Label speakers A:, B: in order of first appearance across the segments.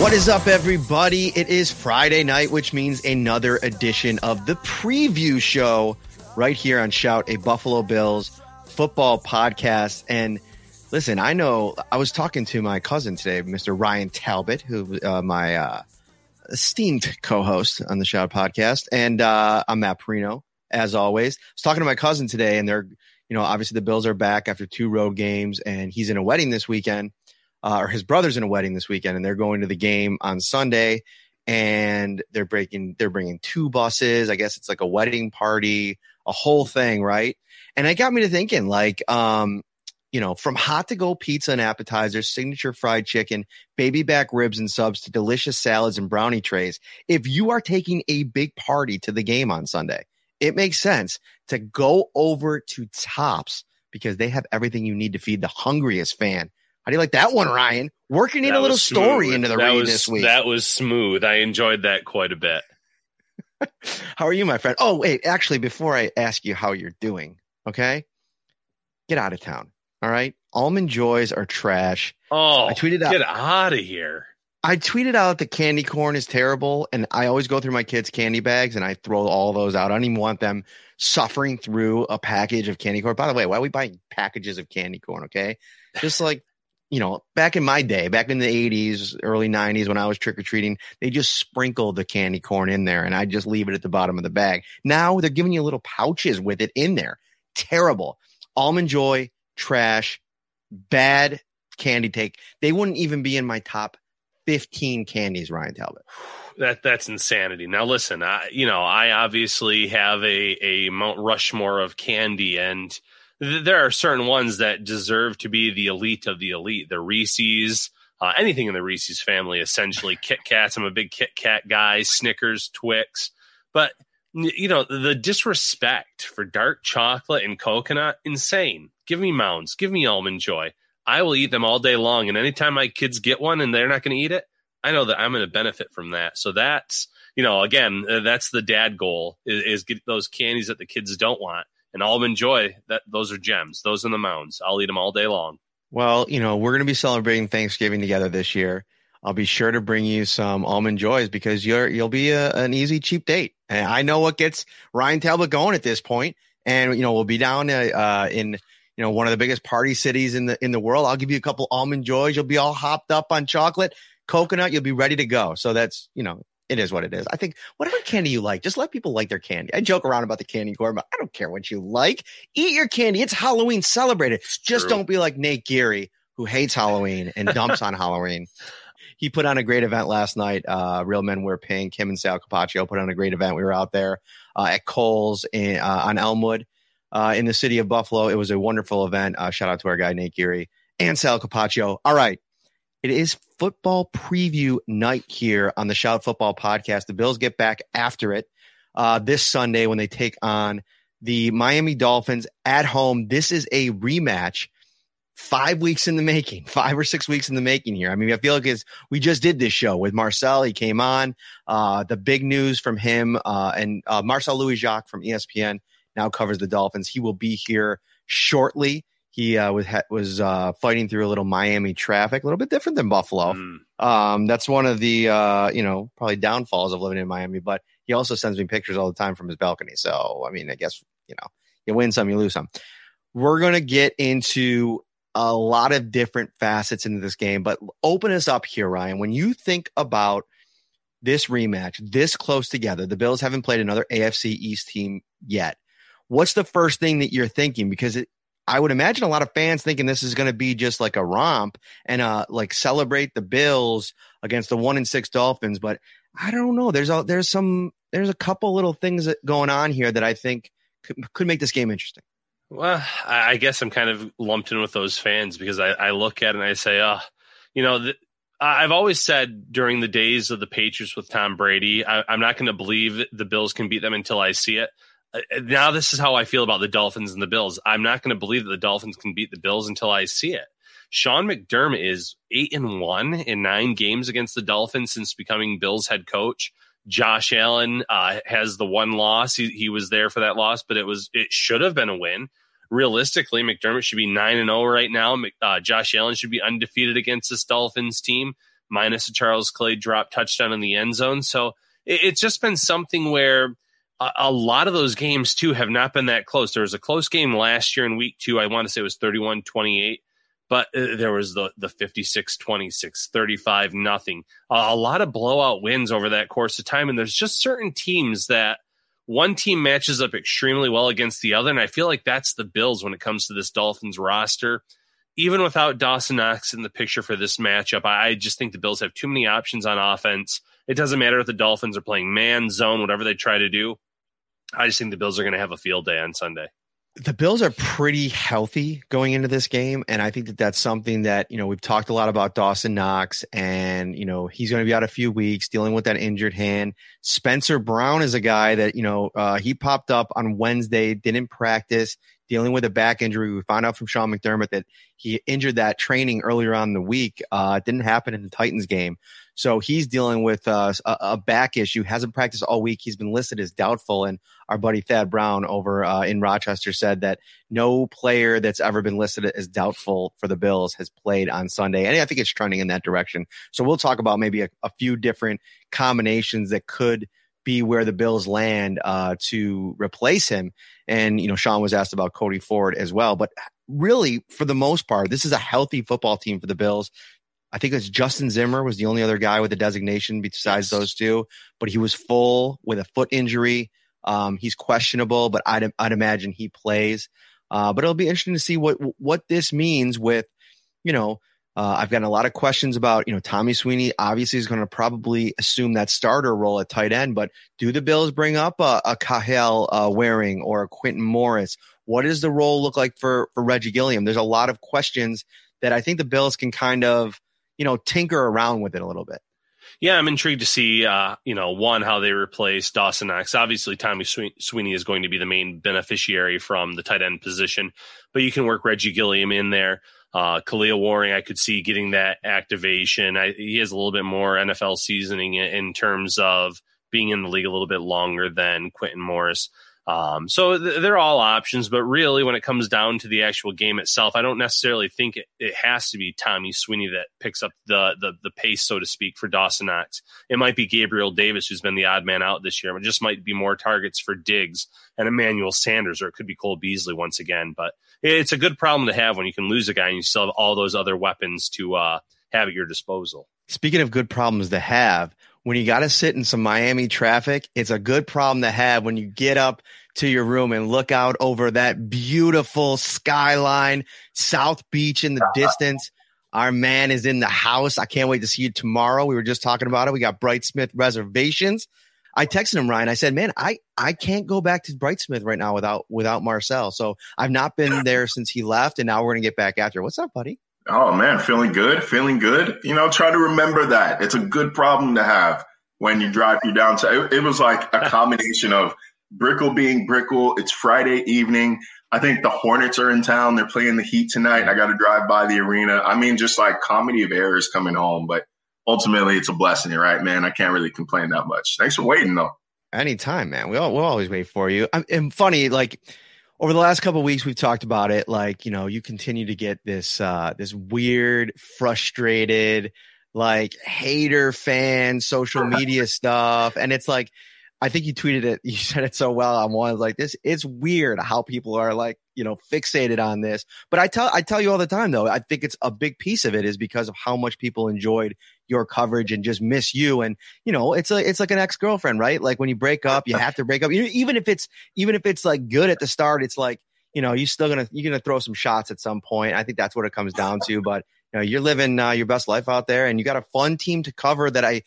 A: What is up, everybody? It is Friday night, which means another edition of the preview show right here on Shout, a Buffalo Bills football podcast. And listen, I know I was talking to my cousin today, Mr. Ryan Talbot, who uh, my uh, esteemed co-host on the Shout podcast, and uh, I'm Matt Parrino, as always. I was talking to my cousin today, and they're, you know, obviously the Bills are back after two road games, and he's in a wedding this weekend uh, or his brother's in a wedding this weekend, and they're going to the game on Sunday. And they're breaking, they're bringing two buses. I guess it's like a wedding party, a whole thing, right? And it got me to thinking, like, um, you know, from hot to go pizza and appetizers, signature fried chicken, baby back ribs and subs to delicious salads and brownie trays. If you are taking a big party to the game on Sunday, it makes sense to go over to Tops because they have everything you need to feed the hungriest fan. How do you like that one, Ryan? Working in
B: That
A: a little story
B: smooth.
A: into the
B: that
A: read
B: was,
A: this week.
B: That was smooth. I enjoyed that quite a bit.
A: How are you, my friend? Oh, wait, actually, before I ask you how you're doing, okay? Get out of town. All right. Almond joys are trash.
B: Oh,
A: I tweeted out-
B: get out of here.
A: I tweeted out that candy corn is terrible, and I always go through my kids' candy bags and I throw all those out. I don't even want them suffering through a package of candy corn. By the way, why are we buying packages of candy corn? Okay, just like you know, back in my day, back in the '80s, early '90s, when I was trick or treating, they just sprinkled the candy corn in there, and I just leave it at the bottom of the bag. Now they're giving you little pouches with it in there. Terrible. Almond Joy, trash, bad candy take. They wouldn't even be in my top 15 candies, Ryan Talbot.
B: That that's insanity. Now listen, I you know I obviously have a a Mount Rushmore of candy, and th- there are certain ones that deserve to be the elite of the elite. The Reese's, uh, anything in the Reese's family, essentially Kit Kats. I'm a big Kit Kat guy. Snickers, Twix, but you know the disrespect for dark chocolate and coconut, insane. Give me Mounds, give me Almond Joy. I will eat them all day long, and anytime my kids get one and they're not going to eat it. I know that I'm going to benefit from that. So that's, you know, again, uh, that's the dad goal is, is get those candies that the kids don't want. And almond joy, that those are gems. Those are the mounds. I'll eat them all day long.
A: Well, you know, we're going to be celebrating Thanksgiving together this year. I'll be sure to bring you some almond joys because you're you'll be a, an easy cheap date. And I know what gets Ryan Talbot going at this point. And you know, we'll be down uh, uh, in you know one of the biggest party cities in the in the world. I'll give you a couple almond joys. You'll be all hopped up on chocolate, coconut. You'll be ready to go. So that's you know it is what it is. I think whatever candy you like, just let people like their candy. I joke around about the candy corn, but I don't care what you like. Eat your candy. It's Halloween. Celebrate it. Just
B: true.
A: don't be like Nate Geary, who hates Halloween and dumps on Halloween. He put on a great event last night. Uh, Real Men Wear Pink. Him and Sal Capaccio put on a great event. We were out there uh, at Cole's in, uh, on Elmwood uh, in the city of Buffalo. It was a wonderful event. Uh, shout out to our guy Nate Geary and Sal Capaccio. All right. It is football preview night here on the Shout Football podcast. The Bills get back after it uh, this Sunday when they take on the Miami Dolphins at home. This is a rematch five weeks in the making, five or six weeks in the making here. I mean, I feel like it's, we just did this show with Marcel. He came on. Uh, the big news from him uh, and uh, Marcel Louis Jacques from ESPN now covers the Dolphins. He will be here shortly. He uh, was was uh, fighting through a little Miami traffic, a little bit different than Buffalo. Mm. Um, that's one of the uh, you know probably downfalls of living in Miami. But he also sends me pictures all the time from his balcony. So I mean, I guess you know you win some, you lose some. We're gonna get into a lot of different facets into this game, but open us up here, Ryan. When you think about this rematch, this close together, the Bills haven't played another AFC East team yet. What's the first thing that you're thinking? Because it, I would imagine a lot of fans thinking this is going to be just like a romp and uh like celebrate the Bills against the one and six Dolphins, but I don't know. There's a there's some there's a couple little things that going on here that I think could, could make this game interesting.
B: Well, I guess I'm kind of lumped in with those fans because I, I look at it and I say, oh, you know, the, I've always said during the days of the Patriots with Tom Brady, I, I'm not going to believe the Bills can beat them until I see it. Uh, now this is how I feel about the Dolphins and the Bills. I'm not going to believe that the Dolphins can beat the Bills until I see it. Sean McDermott is eight and one in nine games against the Dolphins since becoming Bills head coach. Josh Allen uh, has the one loss. He, he was there for that loss, but it was it should have been a win. Realistically, McDermott should be nine and zero right now. Uh, Josh Allen should be undefeated against this Dolphins team, minus a Charles Clay drop touchdown in the end zone. So it, it's just been something where a, lot of those games too have not been that close. There was a close game last year in week two. I want to say it was 31 28, but uh, there was the, the 56 26, 35 nothing. A lot of blowout wins over that course of time. And there's just certain teams that one team matches up extremely well against the other. And I feel like that's the Bills when it comes to this Dolphins roster. Even without Dawson Knox in the picture for this matchup, I just think the Bills have too many options on offense. It doesn't matter if the Dolphins are playing man, zone, whatever they try to do I just think the Bills are going to have a field day on Sunday.
A: The Bills are pretty healthy going into this game, and I think that that's something that you know we've talked a lot about Dawson Knox, and you know he's going to be out a few weeks dealing with that injured hand. Spencer Brown is a guy that you know uh, he popped up on Wednesday, didn't practice, dealing with a back injury. We found out from Sean McDermott that he injured that training earlier on the week. Uh, it didn't happen in the Titans game. So he's dealing with uh, a, a, back issue, hasn't practiced all week. He's been listed as doubtful. And our buddy Thad Brown over uh, in Rochester said that no player that's ever been listed as doubtful for the Bills has played on Sunday. And I think it's trending in that direction. So we'll talk about maybe a, a few different combinations that could be where the Bills land uh, to replace him. And, you know, Sean was asked about Cody Ford as well. But really, for the most part, this is a healthy football team for the Bills. I think it's Justin Zimmer was the only other guy with a designation besides those two, but he was full with a foot injury. Um, he's questionable, but I'd, I'd imagine he plays. Uh, but it'll be interesting to see what what this means with, you know, uh, I've gotten a lot of questions about, you know, Tommy Sweeney obviously is going to probably assume that starter role at tight end, but do the Bills bring up a, a Kahale uh, Warring or a Quintin Morris? What does the role look like for, for Reggie Gilliam? There's a lot of questions that I think the Bills can kind of you know, tinker around with it a little bit.
B: Yeah, I'm intrigued to see, uh, you know, one, how they replace Dawson Knox. Obviously, Tommy Sweeney is going to be the main beneficiary from the tight end position, but you can work Reggie Gilliam in there. Uh, Kahale Warring, I could see getting that activation. I, he has a little bit more NFL seasoning in, terms of being in the league a little bit longer than Quintin Morris. Um, so th- they're all options, but really, when it comes down to the actual game itself, I don't necessarily think it, it has to be Tommy Sweeney that picks up the, the the pace, so to speak, for Dawson Knox. It might be Gabriel Davis, who's been the odd man out this year. It just might be more targets for Diggs and Emmanuel Sanders, or it could be Cole Beasley once again. But it's a good problem to have when you can lose a guy and you still have all those other weapons to uh, have at your disposal.
A: Speaking of good problems to have, when you got to sit in some Miami traffic, it's a good problem to have when you get up to your room and look out over that beautiful skyline, South Beach in the distance. Our man is in the house. I can't wait to see you tomorrow. We were just talking about it. We got Brightsmith reservations. I texted him Ryan. I said, "Man, I I can't go back to Brightsmith right now without without Marcel. So I've not been there since he left, and now we're gonna get back after. What's up, buddy?
C: Oh man, feeling good, feeling good. You know, try to remember that it's a good problem to have when you drive you down to. It, it was like a combination of Brickell being Brickell. It's Friday evening. I think the Hornets are in town. They're playing the Heat tonight. I got to drive by the arena. I mean, just like comedy of errors coming home, but ultimately it's a blessing, right, man? I can't really complain that much. Thanks for waiting, though.
A: Anytime, man. We'll, we'll always wait for you. I'm, and funny, like over the last couple weeks, we've talked about it. Like, you know, you continue to get this, uh, this weird, frustrated, like hater fan social media stuff. And it's like, I think you tweeted it. You said it so well on one. Like this, it's weird how people are like, you know, fixated on this. But I tell, I tell you all the time though, I think it's a big piece of it is because of how much people enjoyed your coverage and just miss you. And, you know, it's like, it's like an ex-girlfriend, right? Like when you break up, you have to break up. You know, even if it's, even if it's like good at the start, it's like, you know, you're still gonna, you're gonna throw some shots at some point. I think that's what it comes down to. But, you know, you're living uh, your best life out there and you got a fun team to cover that I,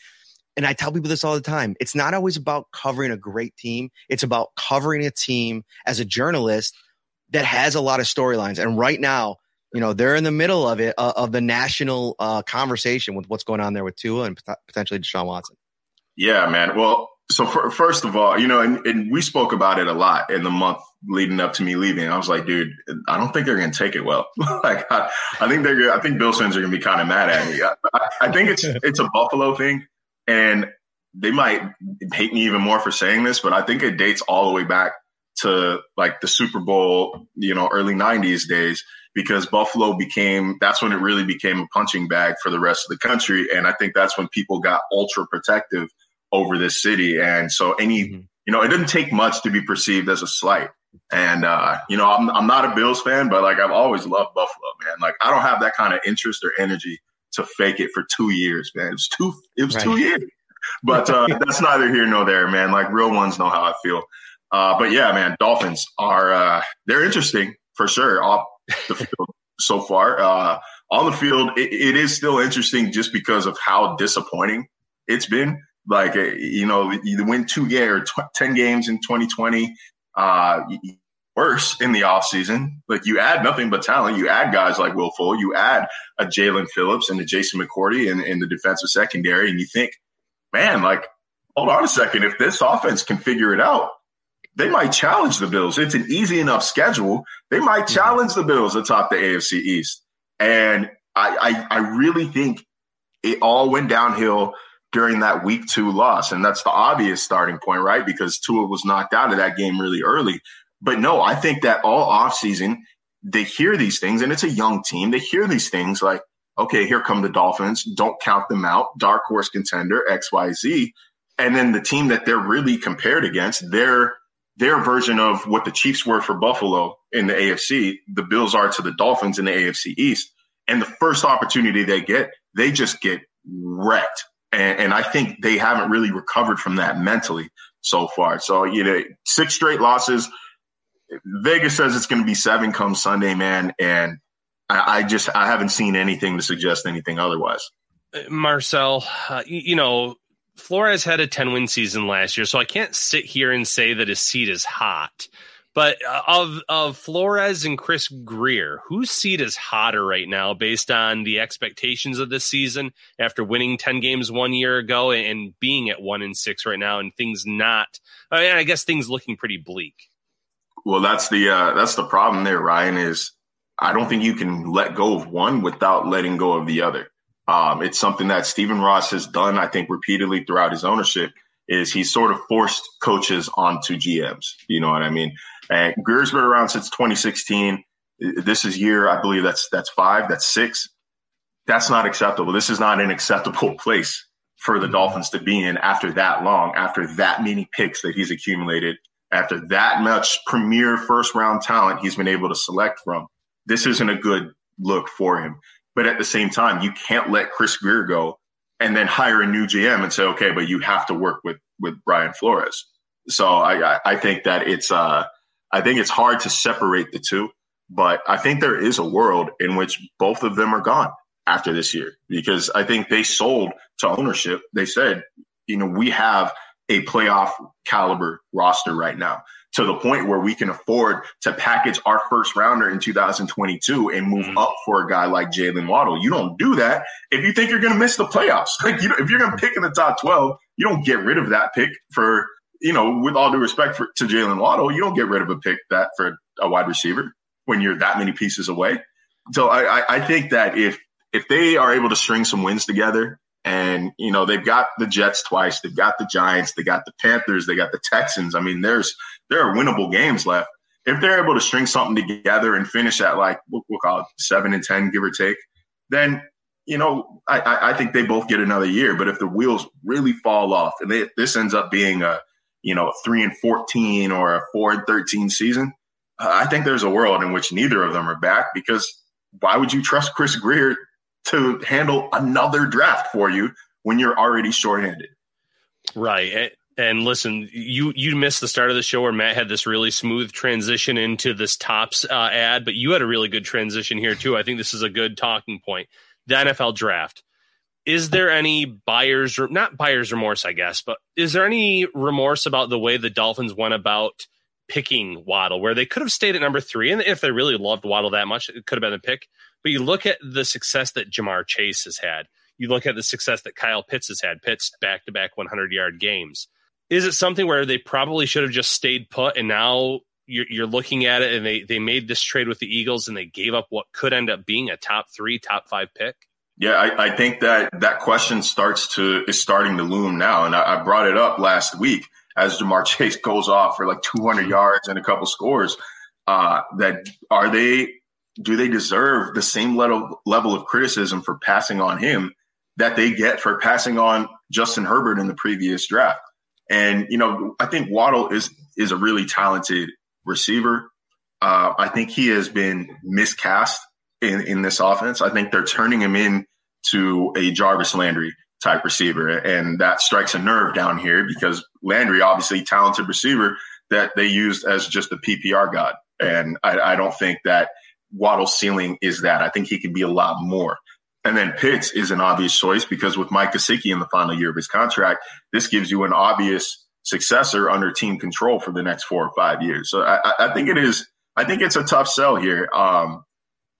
A: and I tell people this all the time. It's not always about covering a great team. It's about covering a team as a journalist that has a lot of storylines. And right now, you know, they're in the middle of it, uh, of the national uh, conversation with what's going on there with Tua and potentially Deshaun Watson.
C: Yeah, man. Well, so for, first of all, you know, and, and, we spoke about it a lot in the month leading up to me leaving. I was like, dude, I don't think they're going to take it well. like, I, I, think they're, I think Bill Simmons are going to be kind of mad at me. I, I think it's it's a Buffalo thing, and they might hate me even more for saying this, but I think it dates all the way back to like the Super Bowl, you know, early '90s days because Buffalo became that's when it really became a punching bag for the rest of the country, and I think that's when people got ultra protective over this city. And so any, mm-hmm. you know, it didn't take much to be perceived as a slight. And, uh, you know, I'm, I'm not a Bills fan, but like I've always loved Buffalo, man. Like I don't have that kind of interest or energy to fake it for two years, man. It was two, it was right. two years, but, uh, that's neither here nor there, man. Like real ones know how I feel. Uh, but yeah, man, Dolphins are, uh, they're interesting for sure off the field so far. Uh, on the field, it, it is still interesting just because of how disappointing it's been. Like, uh, you know, you win two games or tw- 10 games in 2020. Uh, worse in the offseason. Like you add nothing but talent. You add guys like Will Fuller. You add a Jaelan Phillips and a Jason McCourty in, in the defensive secondary. And you think, man, like, hold on a second. If this offense can figure it out, they might challenge the Bills. It's an easy enough schedule. They might mm-hmm. challenge the Bills atop the AFC East. And I, I, I really think it all went downhill during that week two loss. And that's the obvious starting point, right? Because Tua was knocked out of that game really early. But no, I think that all offseason, they hear these things, and it's a young team. They hear these things like, okay, here come the Dolphins. Don't count them out. Dark horse contender, XYZ. And then the team that they're really compared against, their their version of what the Chiefs were for Buffalo in the AFC, the Bills are to the Dolphins in the AFC East. And the first opportunity they get, they just get wrecked and, and, I think they haven't really recovered from that mentally so far. So, you know, six straight losses. Vegas says it's going to be seven come Sunday, man. And I, I, just, I haven't seen anything to suggest anything otherwise.
B: Marcel, uh, you, know, Flores had a 10 win season last year, so I can't sit here and say that his seat is hot. But uh, of of Flores and Chris Grier, whose seat is hotter right now based on the expectations of this season after winning ten games one year ago and being at one and six right now, and things not, I, mean, I guess things looking pretty bleak.
C: Well, that's the uh, that's the problem there, Ryan. Is I don't think you can let go of one without letting go of the other. Um, it's something that Stephen Ross has done, I think, repeatedly throughout his ownership. Is he sort of forced coaches onto GMs? You know what I mean? And Grier's been around since 2016. This is year, I believe that's that's five, that's six. That's not acceptable. This is not an acceptable place for the Dolphins to be in after that long, after that many picks that he's accumulated, after that much premier first round talent he's been able to select from. This isn't a good look for him. But at the same time, you can't let Chris Grier go and then hire a new GM and say, okay, but you have to work with with Brian Flores. So I I think that it's uh I think it's hard to separate the two, but I think there is a world in which both of them are gone after this year because I think they sold to ownership. They said, you know, we have a playoff caliber roster right now to the point where we can afford to package our first rounder in 2022 and move mm-hmm. up for a guy like Jaylen Waddle. You don't do that if you think you're going to miss the playoffs. Like, you know, if you're going to pick in the top 12, you don't get rid of that pick for you know, with all due respect for, to Jaylen Waddle, you don't get rid of a pick that for a wide receiver when you're that many pieces away. So I, I, I think that if if they are able to string some wins together, and you know they've got the Jets twice, they've got the Giants, they got the Panthers, they got the Texans. I mean, there's there are winnable games left. If they're able to string something together and finish at like we'll, we'll call it seven and ten, give or take, then you know I, I think they both get another year. But if the wheels really fall off and they, this ends up being a you know three and fourteen or a four and thirteen season, I think there's a world in which neither of them are back because why would you trust Chris Grier to handle another draft for you when you're already shorthanded?
B: Right. And listen, you you missed the start of the show where Matt had this really smooth transition into this tops uh, ad, but you had a really good transition here too. I think this is a good talking point. The NFL draft. Is there any buyers not buyers remorse, I guess, but is there any remorse about the way the Dolphins went about picking Waddle, where they could have stayed at number three, and if they really loved Waddle that much, it could have been a pick. But you look at the success that Ja'Marr Chase has had. You look at the success that Kyle Pitts has had. Pitts back to back 100 yard games. Is it something where they probably should have just stayed put, and now you're, you're looking at it, and they they made this trade with the Eagles, and they gave up what could end up being a top three, top five pick?
C: Yeah, I, I think that that question starts to is starting to loom now, and I, I brought it up last week as Ja'Marr Chase goes off for like 200 yards and a couple scores. Uh, that are they? Do they deserve the same level level of criticism for passing on him that they get for passing on Justin Herbert in the previous draft? And you know, I think Waddle is is a really talented receiver. Uh, I think he has been miscast in in this offense. I think they're turning him in to a Jarvis Landry type receiver. And that strikes a nerve down here because Landry, obviously talented receiver that they used as just a PPR god. And I, I don't think that Waddle's ceiling is that. I think he can be a lot more. And then Pitts is an obvious choice because with Mike Gesicki in the final year of his contract, this gives you an obvious successor under team control for the next four or five years. So I, I think it is. I think it's a tough sell here. Um,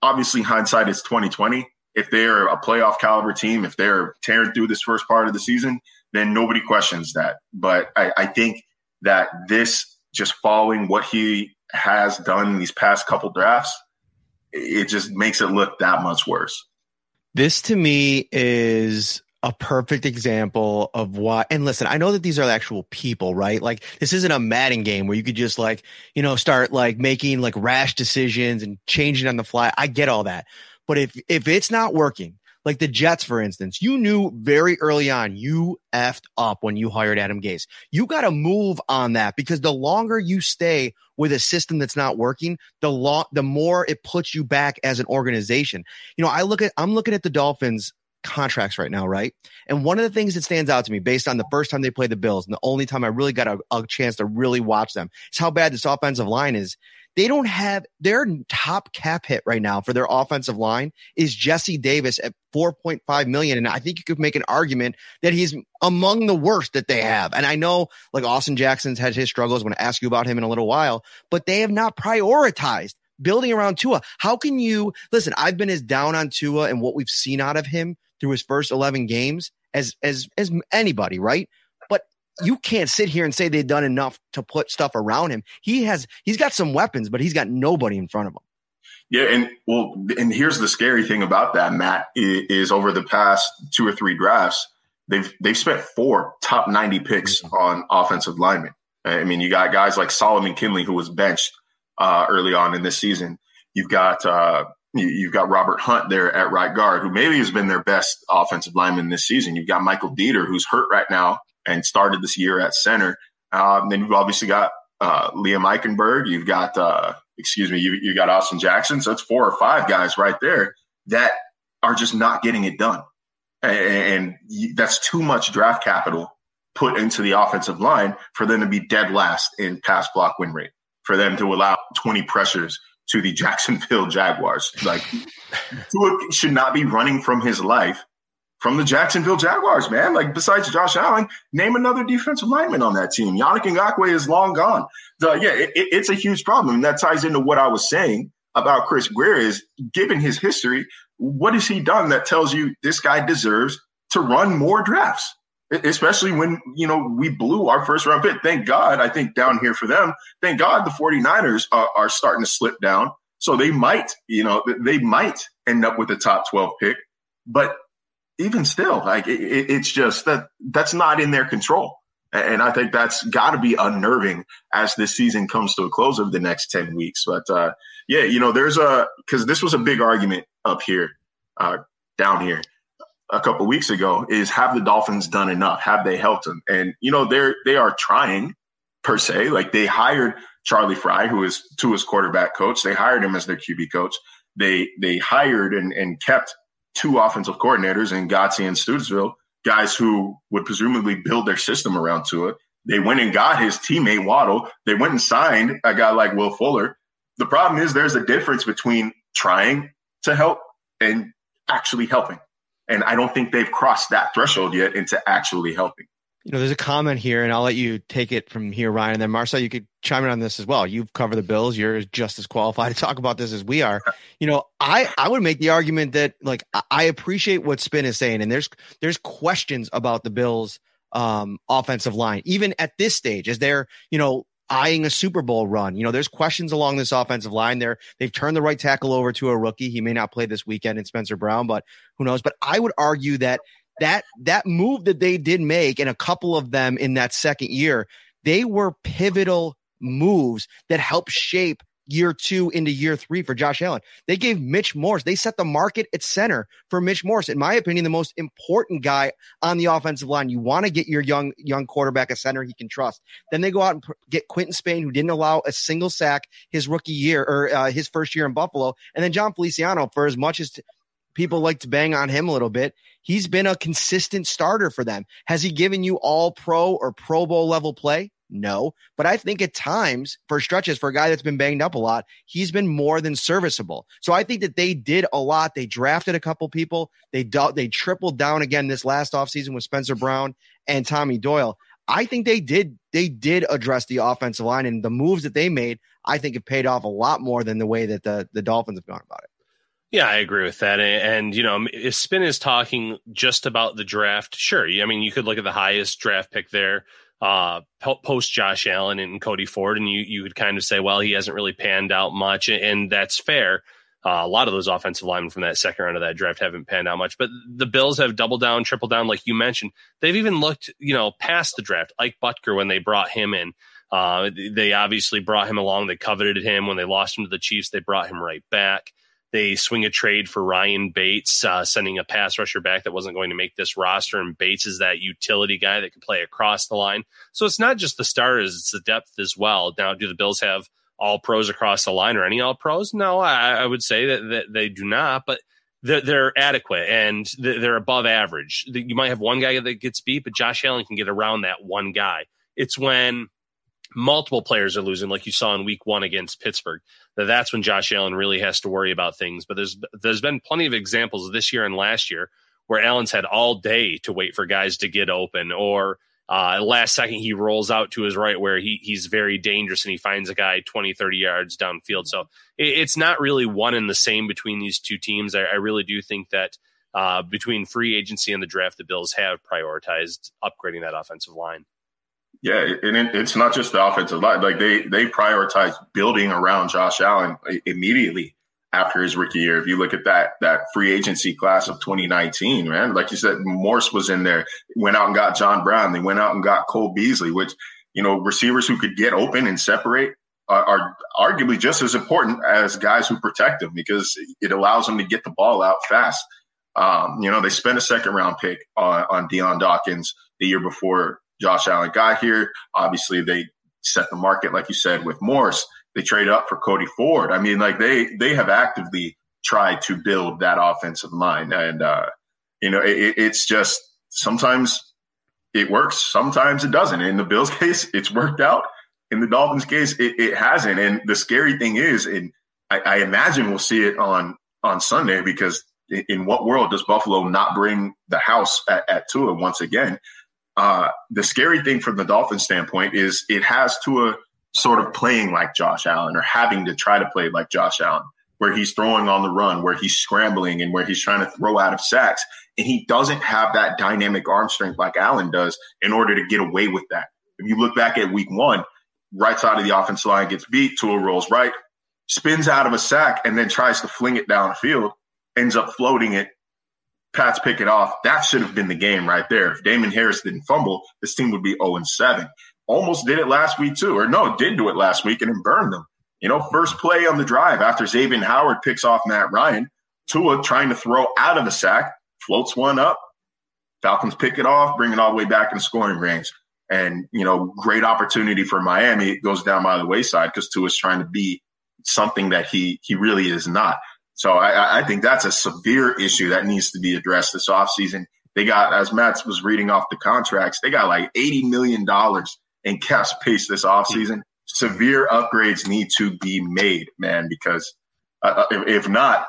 C: obviously, hindsight is twenty twenty if they're a playoff caliber team, if they're tearing through this first part of the season, then nobody questions that. But I, I think that this just following what he has done in these past couple drafts, it just makes it look that much worse.
A: This to me is a perfect example of why. And listen, I know that these are actual people, right? Like this isn't a Madden game where you could just like, you know, start like making like rash decisions and changing on the fly. I get all that. But if if it's not working, like the Jets, for instance, you knew very early on you effed up when you hired Adam Gase. You got to move on that because the longer you stay with a system that's not working, the long, the more it puts you back as an organization. You know, I look at, I'm looking at the Dolphins contracts right now, right? And one of the things that stands out to me based on the first time they played the Bills and the only time I really got a, a chance to really watch them is how bad this offensive line is. They don't have their top cap hit right now for their offensive line is Jesse Davis at 4.5 million. And I think you could make an argument that he's among the worst that they have. And I know like Austin Jackson's had his struggles. I'm going to ask you about him in a little while, but they have not prioritized building around Tua. How can you listen? I've been as down on Tua and what we've seen out of him through his first 11 games as, as, as anybody, right? You can't sit here and say they've done enough to put stuff around him. He has he's got some weapons, but he's got nobody in front of him.
C: Yeah, and well, and here's the scary thing about that, Matt, is, over the past two or three drafts, they've they've spent four top 90 picks mm-hmm. on offensive linemen. I mean, you got guys like Solomon Kindley, who was benched uh, early on in this season. You've got uh, you've got Robert Hunt there at right guard, who maybe has been their best offensive lineman this season. You've got Michael Deiter, who's hurt right now, and started this year at center. Um, then you've obviously got uh, Liam Eichenberg. You've got, uh, excuse me, you, you got Austin Jackson. So it's four or five guys right there that are just not getting it done. And, and that's too much draft capital put into the offensive line for them to be dead last in pass block win rate, for them to allow 20 pressures to the Jacksonville Jaguars. Like, Tua should not be running from his life from the Jacksonville Jaguars, man. Like besides Josh Allen, name another defensive lineman on that team. Yannick Ngakoue is long gone. So yeah, it, it's a huge problem. And that ties into what I was saying about Chris Grier is given his history, what has he done that tells you this guy deserves to run more drafts? especially when, you know, we blew our first round pick. Thank God, I think down here for them, thank God the 49ers are, are starting to slip down. So they might, you know, they might end up with the top 12 pick. But even still, like it, it's just that that's not in their control. And I think that's got to be unnerving as this season comes to a close over the next 10 weeks. But uh, yeah, you know, there's a, because this was a big argument up here, uh, down here a couple weeks ago is have the Dolphins done enough? Have they helped them? And, you know, they're, they are trying per se. Like they hired Charlie Frye, who is Tua's quarterback coach. They hired him as their QB coach. They, they hired and, and kept two offensive coordinators in Godsey and Studesville guys who would presumably build their system around Tua. They went and got his teammate Waddle. They went and signed a guy like Will Fuller. The problem is there's a difference between trying to help and actually helping. And I don't think they've crossed that threshold yet into actually helping
A: you know, there's a comment here, and I'll let you take it from here, Ryan. And then Marcel, you could chime in on this as well. You've covered the Bills. You're just as qualified to talk about this as we are. You know, I I would make the argument that like I appreciate what Spin is saying, and there's there's questions about the Bills' um, offensive line, even at this stage, as they're you know eyeing a Super Bowl run. You know, there's questions along this offensive line. There, they've turned the right tackle over to a rookie. He may not play this weekend in Spencer Brown, but who knows? But I would argue that that that move that they did make and a couple of them in that second year they were pivotal moves that helped shape year two into year three for Josh Allen. They gave Mitch Morse, they set the market at center for Mitch Morse. In my opinion, the most important guy on the offensive line. You want to get your young, young quarterback a center he can trust. Then they go out and get Quinton Spain, who didn't allow a single sack his rookie year or uh, his first year in Buffalo. And then Jon Feliciano, for as much as t- people like to bang on him a little bit. He's been a consistent starter for them. Has he given you all pro or Pro Bowl level play? No, but I think at times for stretches for a guy that's been banged up a lot, he's been more than serviceable. So I think that they did a lot. They drafted a couple people. They they tripled down again this last offseason with Spencer Brown and Tommy Doyle. I think they did they did address the offensive line and the moves that they made. I think it paid off a lot more than the way that the the Dolphins have gone about it.
B: Yeah, I agree with that. And, you know, if Spin is talking just about the draft, sure. I mean, you could look at the highest draft pick there, uh, post Josh Allen and Cody Ford, and you, you could kind of say, well, he hasn't really panned out much. And that's fair. Uh, a lot of those offensive linemen from that second round of that draft haven't panned out much, but the Bills have doubled down, tripled down, like you mentioned. They've even looked, you know, past the draft. Ike Boettger, when they brought him in, uh, they obviously brought him along. They coveted him. When they lost him to the Chiefs, they brought him right back. They swing a trade for Ryan Bates, uh, sending a pass rusher back that wasn't going to make this roster. And Bates is that utility guy that can play across the line. So it's not just the starters, it's the depth as well. Now, do the Bills have all pros across the line or any all pros? No, I, I would say that, that they do not, but they're, they're adequate and they're above average. You might have one guy that gets beat, but Josh Allen can get around that one guy. It's when multiple players are losing, like you saw in week one against Pittsburgh, that that's when Josh Allen really has to worry about things. But there's there's been plenty of examples this year and last year where Allen's had all day to wait for guys to get open or uh, last second he rolls out to his right where he he's very dangerous and he finds a guy 20 30 yards downfield. So it, it's not really one and the same between these two teams. I, I really do think that uh, between free agency and the draft the bills have prioritized upgrading that offensive line
C: yeah, and it, it's not just the offensive line. Like they they prioritize building around Josh Allen immediately after his rookie year. If you look at that that free agency class of 2019, man, like you said, Morse was in there. Went out and got John Brown. They went out and got Cole Beasley, which you know receivers who could get open and separate are, are arguably just as important as guys who protect them because it allows them to get the ball out fast. Um, you know, they spent a second round pick on, on Dion Dawkins the year before Josh Allen got here. Obviously, they set the market, like you said, with Morse. They trade up for Cody Ford. I mean, like they they have actively tried to build that offensive line, and uh, you know, it, it's just sometimes it works, sometimes it doesn't. In the Bills' case, it's worked out. In the Dolphins' case, it, it hasn't. And the scary thing is, and I, I imagine we'll see it on on Sunday because in what world does Buffalo not bring the house at, at Tua once again? Uh, the scary thing from the Dolphins standpoint is it has Tua sort of playing like Josh Allen or having to try to play like Josh Allen. where he's throwing on the run, where he's scrambling, and where he's trying to throw out of sacks. And he doesn't have that dynamic arm strength like Allen does in order to get away with that. If you look back at week one, right side of the offensive line gets beat, Tua rolls right, spins out of a sack, and then tries to fling it downfield, ends up floating it. Pats pick it off. That should have been the game right there. If Damien Harris didn't fumble, this team would be 0 7. Almost did it last week, too. Or no, did do it last week and then burned them. You know, first play on the drive after Xavier Howard picks off Matt Ryan, Tua trying to throw out of the sack, floats one up. Falcons pick it off, bring it all the way back in scoring range. And, you know, great opportunity for Miami. It goes down by the wayside because Tua's trying to be something that he he really is not. So I, I think that's a severe issue that needs to be addressed this offseason. They got, as Matt was reading off the contracts, they got like $80 million in cap space this offseason. Severe upgrades need to be made, man, because uh, if, if, not,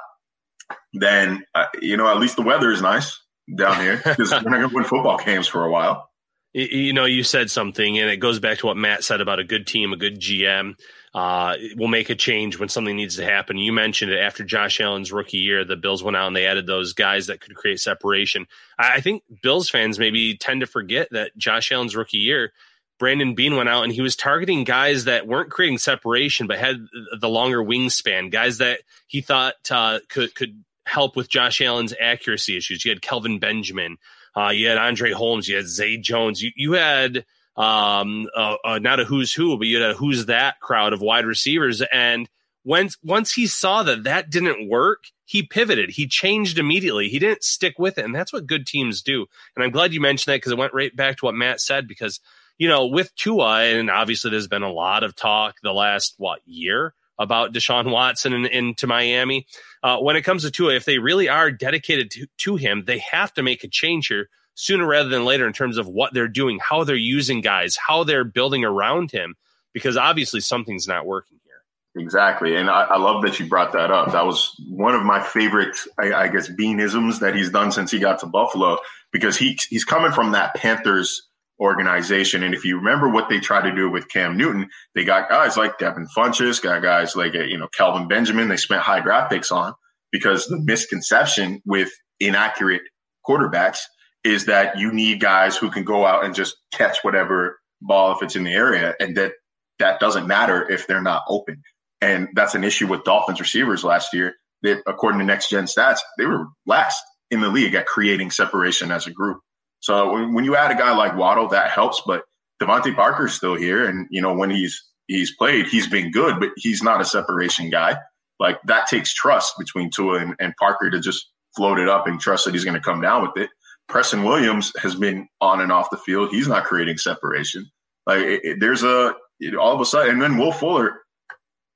C: then, uh, you know, at least the weather is nice down here because we're not going to win football games for a while.
B: You know, you said something, and it goes back to what Matt said about a good team, a good GM uh, will make a change when something needs to happen. You mentioned it after Josh Allen's rookie year, the Bills went out and they added those guys that could create separation. I, I think Bills fans maybe tend to forget that Josh Allen's rookie year, Brandon Beane went out and he was targeting guys that weren't creating separation but had the longer wingspan, guys that he thought uh, could could help with Josh Allen's accuracy issues. You had Kelvin Benjamin, uh, you had Andre Holmes, you had Zay Jones, you you had um, uh, uh, not a who's who, but you had a who's that crowd of wide receivers. And once once he saw that that didn't work, he pivoted. He changed immediately. He didn't stick with it, and that's what good teams do. And I'm glad you mentioned that because it went right back to what Matt said. Because you know, with Tua, and obviously there's been a lot of talk the last what year about Deshaun Watson and into Miami. Uh, when it comes to Tua, if they really are dedicated to, to him, they have to make a change here sooner rather than later in terms of what they're doing, how they're using guys, how they're building around him, because obviously something's not working here.
C: Exactly. And I, I love that you brought that up. That was one of my favorite, I, I guess, beanisms that he's done since he got to Buffalo, because he he's coming from that Panthers organization. And if you remember what they tried to do with Cam Newton, they got guys like Devin Funchess, got guys like, uh, you know, Kelvin Benjamin, they spent high draft picks on because the misconception with inaccurate quarterbacks is that you need guys who can go out and just catch whatever ball if it's in the area, and that that doesn't matter if they're not open. And that's an issue with Dolphins receivers last year. That according to Next Gen Stats, they were last in the league at creating separation as a group. So when, you add a guy like Waddle, that helps. But DeVante Parker's still here, and you know when he's he's played, he's been good, but he's not a separation guy. Like that takes trust between Tua and, and Parker to just float it up and trust that he's going to come down with it. Preston Williams has been on and off the field. He's not creating separation. Like it, it, there's a it, all of a sudden, and then Will Fuller,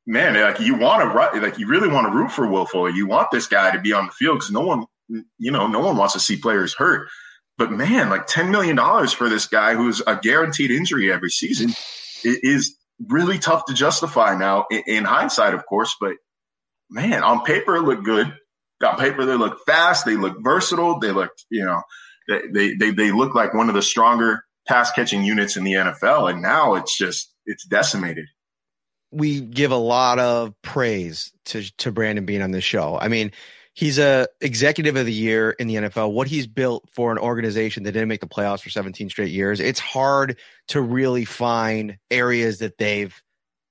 C: man, like you want to like you really want to root for Will Fuller. You want this guy to be on the field because no one, you know, no one wants to see players hurt. But man, like ten million dollars for this guy who's a guaranteed injury every season is really tough to justify now. In, in hindsight, of course, but man, on paper it looked good on paper they look fast, they look versatile, they look, you know, they they they look like one of the stronger pass catching units in the NFL, and now it's just it's decimated.
A: We give a lot of praise to to Brandon Beane on this show. I mean, he's a executive of the year in the NFL. What he's built for an organization that didn't make the playoffs for 17 straight years, it's hard to really find areas that they've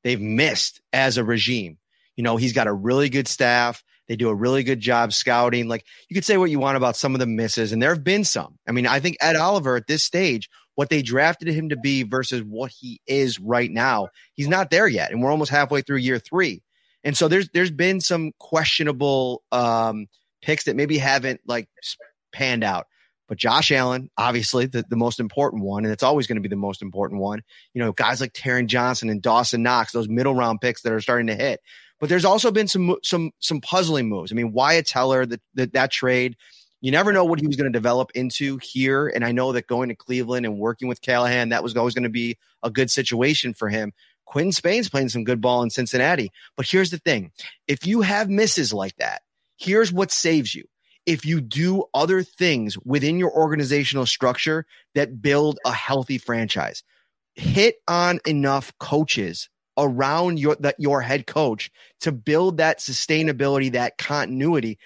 A: they've missed as a regime. You know, he's got a really good staff. They do a really good job scouting. Like you could say what you want about some of the misses, and there have been some. I mean, I think Ed Oliver at this stage, what they drafted him to be versus what he is right now, he's not there yet, and we're almost halfway through year three. And so there's there's been some questionable um, picks that maybe haven't like panned out. But Josh Allen, obviously the, the most important one, and it's always going to be the most important one. You know, guys like Taron Johnson and Dawson Knox, those middle round picks that are starting to hit. But there's also been some some some puzzling moves. I mean, Wyatt Teller, that that, that trade, you never know what he was going to develop into here. And I know that going to Cleveland and working with Callahan, that was always going to be a good situation for him. Quinn Spain's playing some good ball in Cincinnati. But here's the thing if you have misses like that, here's what saves you. If you do other things within your organizational structure that build a healthy franchise, hit on enough coaches around your that your head coach to build that sustainability, that continuity.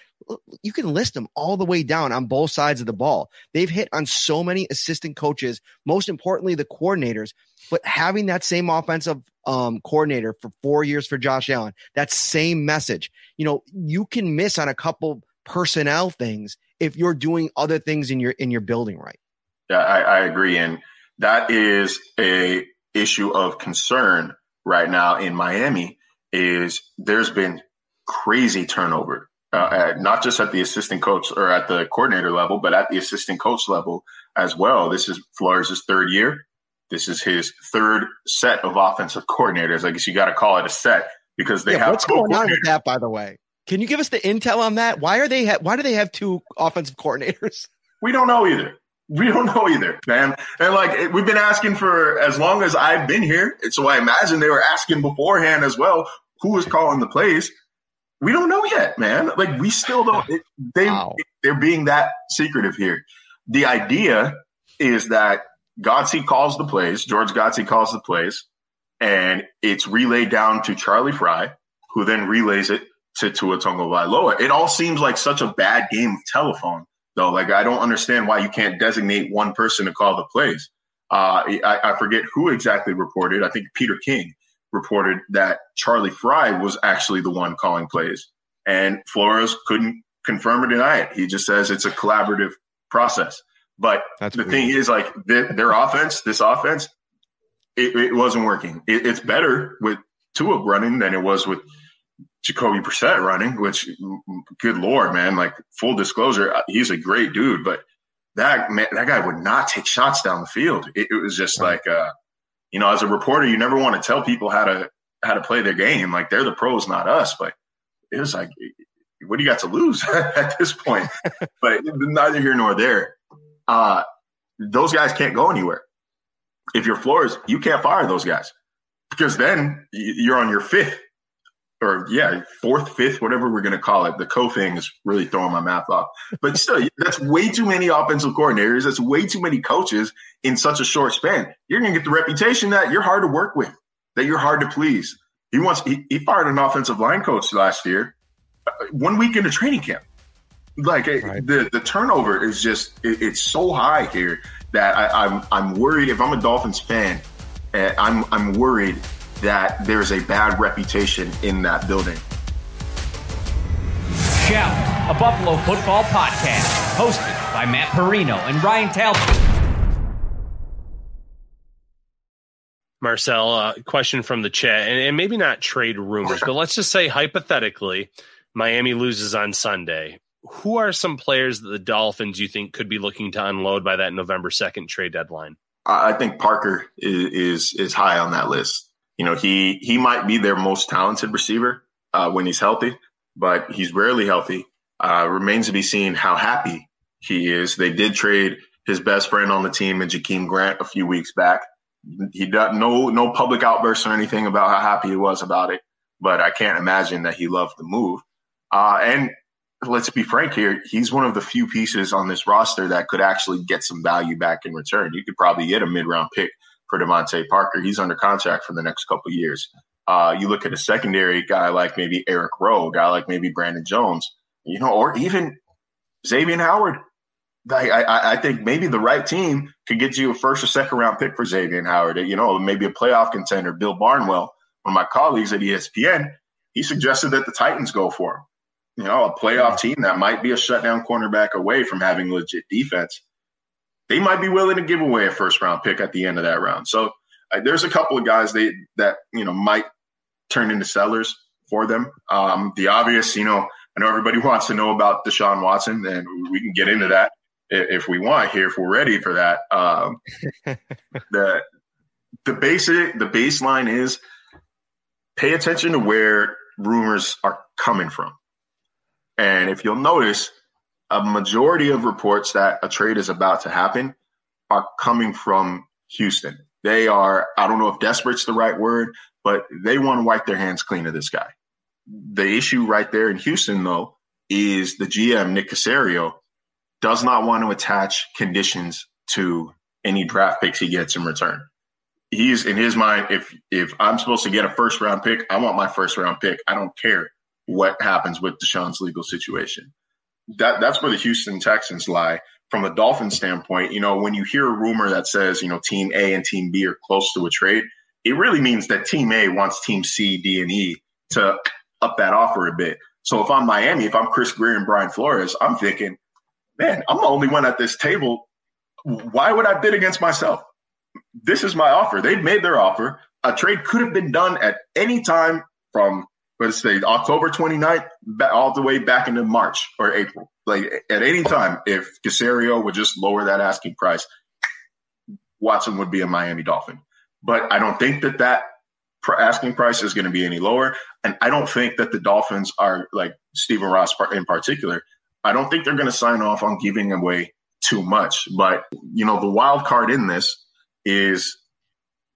A: You can list them all the way down on both sides of the ball. They've hit on so many assistant coaches, most importantly, the coordinators. But having that same offensive um, coordinator for four years for Josh Allen, that same message, you know, you can miss on a couple personnel things if you're doing other things in your in your building right.
C: Yeah, I, I agree, and that is a issue of concern right now in Miami. Is there's been crazy turnover, uh, not just at the assistant coach or at the coordinator level, but at the assistant coach level as well. This is Flores' third year. This is his third set of offensive coordinators. I guess you got to call it a set because they
A: yeah,
C: have.
A: What's going on with that, by the way? Can you give us the intel on that? Why are they? Ha- why do they have two offensive coordinators?
C: We don't know either. We don't know either, man. And like we've been asking for as long as I've been here, so I imagine they were asking beforehand as well. Who was calling the plays? We don't know yet, man. Like we still don't. It, they
A: Wow.
C: they're being that secretive here. The idea is that Godsey calls the plays. George Godsey calls the plays, and it's relayed down to Charlie Frye, who then relays it to Tua Tagovailoa. It all seems like such a bad game of telephone, though. Like I don't understand why you can't designate one person to call the plays. Uh, I, I forget who exactly reported. I think Peter King reported that Charlie Frye was actually the one calling plays, and Flores couldn't confirm or deny it. He just says it's a collaborative process. But
A: That's
C: the
A: weird.
C: thing is, like their, their offense, this offense, it, it wasn't working. It, it's better with Tua running than it was with Jacoby Brissett running. Which, good lord, man! Like full disclosure, he's a great dude, but that man, that guy would not take shots down the field. It, it was just like, uh, you know, as a reporter, you never want to tell people how to how to play their game. Like they're the pros, not us. But it was like, what do you got to lose at this point? but neither here nor there. Uh, those guys can't go anywhere. If you're Flores, you can't fire those guys because then you're on your fifth or yeah, fourth, fifth, whatever we're going to call it. The co thing is really throwing my math off. But still, that's way too many offensive coordinators. That's way too many coaches in such a short span. You're going to get the reputation that you're hard to work with, that you're hard to please. He wants, he, he fired an offensive line coach last year, uh, one week into training camp. Like
A: Right.
C: the the turnover is just it, it's so high here that I, I'm I'm worried. If I'm a Dolphins fan, uh, I'm I'm worried that there's a bad reputation in that building.
D: Shout, a Buffalo football podcast, hosted by Matt Parrino and Ryan Talbot.
B: Marcel, uh, question from the chat, and, and maybe not trade rumors, but let's just say hypothetically, Miami loses on Sunday. Who are some players that the Dolphins you think could be looking to unload by that November second trade deadline?
C: I I think Parker is, is is high on that list. You know, he he might be their most talented receiver uh, when he's healthy, but he's rarely healthy. Uh, remains to be seen how happy he is. They did trade his best friend on the team, and Jakeem Grant, a few weeks back. He does no no public outbursts or anything about how happy he was about it, but I can't imagine that he loved the move. Uh, and let's be frank here, he's one of the few pieces on this roster that could actually get some value back in return. You could probably get a mid round pick for DeVante Parker. He's under contract for the next couple of years. Uh, you look at a secondary guy like maybe Eric Rowe, a guy like maybe Brandon Jones, you know, or even Xavier Howard. I, I I think maybe the right team could get you a first or second round pick for Xavier Howard. You know, maybe a playoff contender. Bill Barnwell, one of my colleagues at ESPN, he suggested that the Titans go for him you know, a playoff team that might be a shutdown cornerback away from having legit defense, they might be willing to give away a first round pick at the end of that round. So uh, there's a couple of guys they that you know might turn into sellers for them. Um, the obvious, you know, I know everybody wants to know about Deshaun Watson, and we can get into that if we want here, if we're ready for that. Um, the the basic the baseline is pay attention to where rumors are coming from. And if you'll notice, a majority of reports that a trade is about to happen are coming from Houston. They are, I don't know if desperate's the right word, but they want to wipe their hands clean of this guy. The issue right there in Houston, though, is the GM, Nick Caserio, does not want to attach conditions to any draft picks he gets in return. he's in his mind. If if I'm supposed to get a first round pick, I want my first round pick. I don't care what happens with Deshaun's legal situation. That that's where the Houston Texans lie. From a Dolphins standpoint, you know, when you hear a rumor that says, you know, Team A and Team B are close to a trade, it really means that Team A wants Team C, D, and E to up that offer a bit. So if I'm Miami, if I'm Chris Grier and Brian Flores, I'm thinking, man, I'm the only one at this table. Why would I bid against myself? This is my offer. They've made their offer. A trade could have been done at any time from let's say October 29th all the way back into March or April. Like at any time, if Caserio would just lower that asking price, Watson would be a Miami Dolphin. But I don't think that that asking price is going to be any lower. And I don't think that the Dolphins are like Stephen Ross in particular. I don't think they're going to sign off on giving away too much. But, you know, the wild card in this is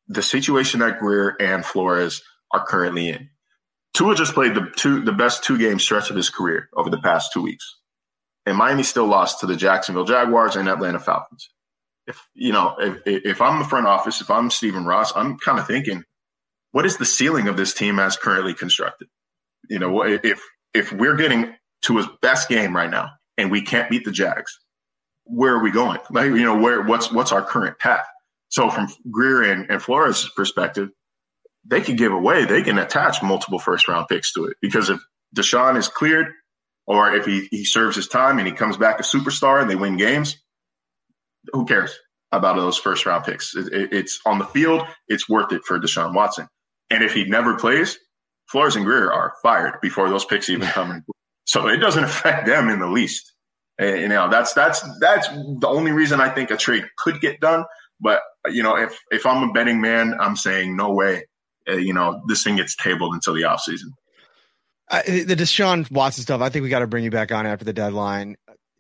C: the situation that Grier and Flores are currently in. Tua just played the two the best two game stretch of his career over the past two weeks. And Miami still lost to the Jacksonville Jaguars and Atlanta Falcons. If you know, if, if I'm the front office, if I'm Stephen Ross, I'm kind of thinking, what is the ceiling of this team as currently constructed? You know, if if we're getting to his best game right now and we can't beat the Jags, where are we going? Like, you know, where what's what's our current path? So from Grier and, and Flores' perspective, they can give away, they can attach multiple first round picks to it. Because if Deshaun is cleared, or if he, he serves his time and he comes back a superstar and they win games, who cares about those first round picks? It, it, it's on the field, it's worth it for Deshaun Watson. And if he never plays, Flores and Grier are fired before those picks even come in. So it doesn't affect them in the least. And, you know, that's that's that's the only reason I think a trade could get done. But you know, if if I'm a betting man, I'm saying no way uh, you know, this thing gets tabled until the offseason.
A: Uh, the Deshaun Watson stuff, I think we got to bring you back on after the deadline.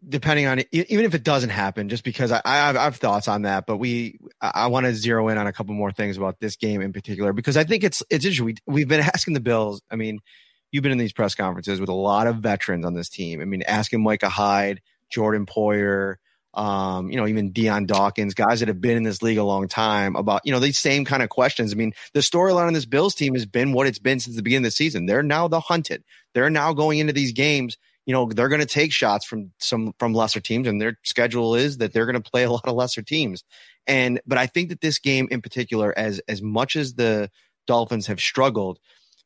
A: Depending on it, even if it doesn't happen, just because I, I, have, I have thoughts on that, but we I want to zero in on a couple more things about this game in particular because I think it's it's interesting. We, we've been asking the Bills. I mean, you've been in these press conferences with a lot of veterans on this team. I mean, asking Micah Hyde, Jordan Poyer, um, you know, even Dion Dawkins, guys that have been in this league a long time about, you know, these same kind of questions. I mean, the storyline on this Bills team has been what it's been since the beginning of the season. They're now the hunted. They're now going into these games. You know, they're going to take shots from some, from lesser teams and their schedule is that they're going to play a lot of lesser teams. And, but I think that this game in particular, as, as much as the Dolphins have struggled,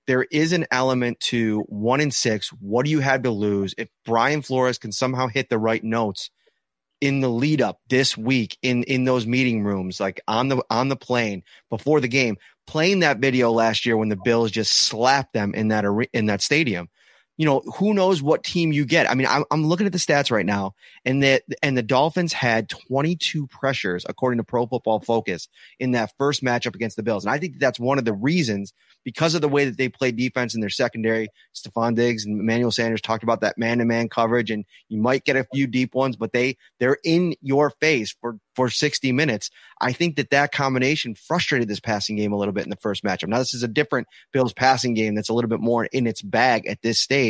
A: there is an element to one in six. What do you have to lose? If Brian Flores can somehow hit the right notes, in the lead up this week in in those meeting rooms like on the on the plane before the game playing that video last year when the bills just slapped them in that in that stadium you know who knows what team you get i mean i'm, I'm looking at the stats right now and that and the dolphins had 22 pressures according to pro football focus in that first matchup against the bills and i think that's one of the reasons because of the way that they play defense in their secondary. Stefon Diggs and Emmanuel Sanders talked about that man to man coverage, and you might get a few deep ones, but they they're in your face for for 60 minutes. I think that that combination frustrated this passing game a little bit in the first matchup. Now this is a different Bills passing game that's a little bit more in its bag at this stage.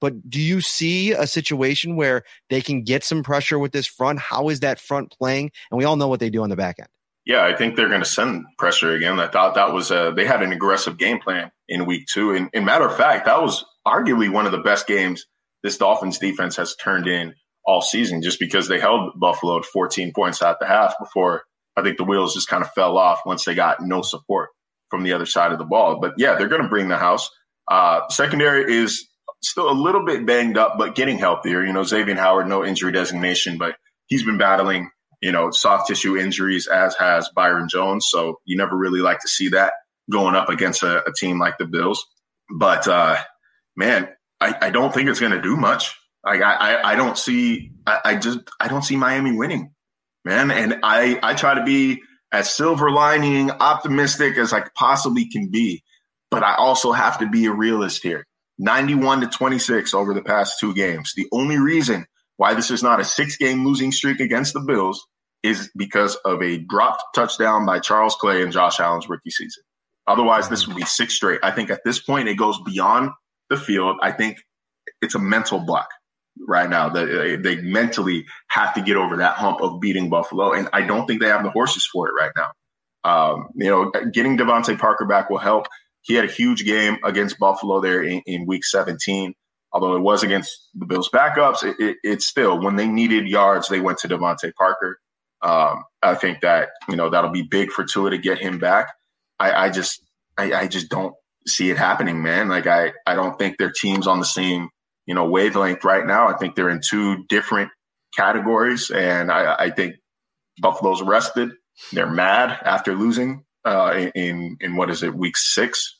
A: But do you see a situation where they can get some pressure with this front? How is that front playing? And we all know what they do on the back end.
C: Yeah, I think they're going to send pressure again. I thought that was a, they had an aggressive game plan in week two. And, in matter of fact, that was arguably one of the best games this Dolphins defense has turned in all season just because they held Buffalo at 14 points at the half before I think the wheels just kind of fell off once they got no support from the other side of the ball. But yeah, they're going to bring the house. Uh, secondary is still a little bit banged up, but getting healthier. You know, Xavier Howard, no injury designation, but he's been battling you know, soft tissue injuries, as has Byron Jones. So you never really like to see that going up against a, a team like the Bills. But uh, man, I, I don't think it's going to do much. Like I, I, don't see, I, I just, I don't see Miami winning, man. And I, I try to be as silver lining optimistic as I possibly can be, but I also have to be a realist here. 91 to 26 over the past two games. The only reason why this is not a six game losing streak against the Bills is because of a dropped touchdown by Charles Clay in Josh Allen's rookie season. Otherwise, this would be six straight. I think at this point, it goes beyond the field. I think it's a mental block right now that they mentally have to get over that hump of beating Buffalo. And I don't think they have the horses for it right now. Um, you know, getting DeVante Parker back will help. He had a huge game against Buffalo there in, in week 17. Although it was against the Bills backups, it, it, it's still when they needed yards, they went to DeVante Parker. Um, I think that you know that'll be big for Tua to get him back. I, I just I, I, just don't see it happening, man. Like I I don't think their teams on the same you know wavelength right now. I think they're in two different categories, and I, I think Buffalo's rested. They're mad after losing uh, in in what is it week 6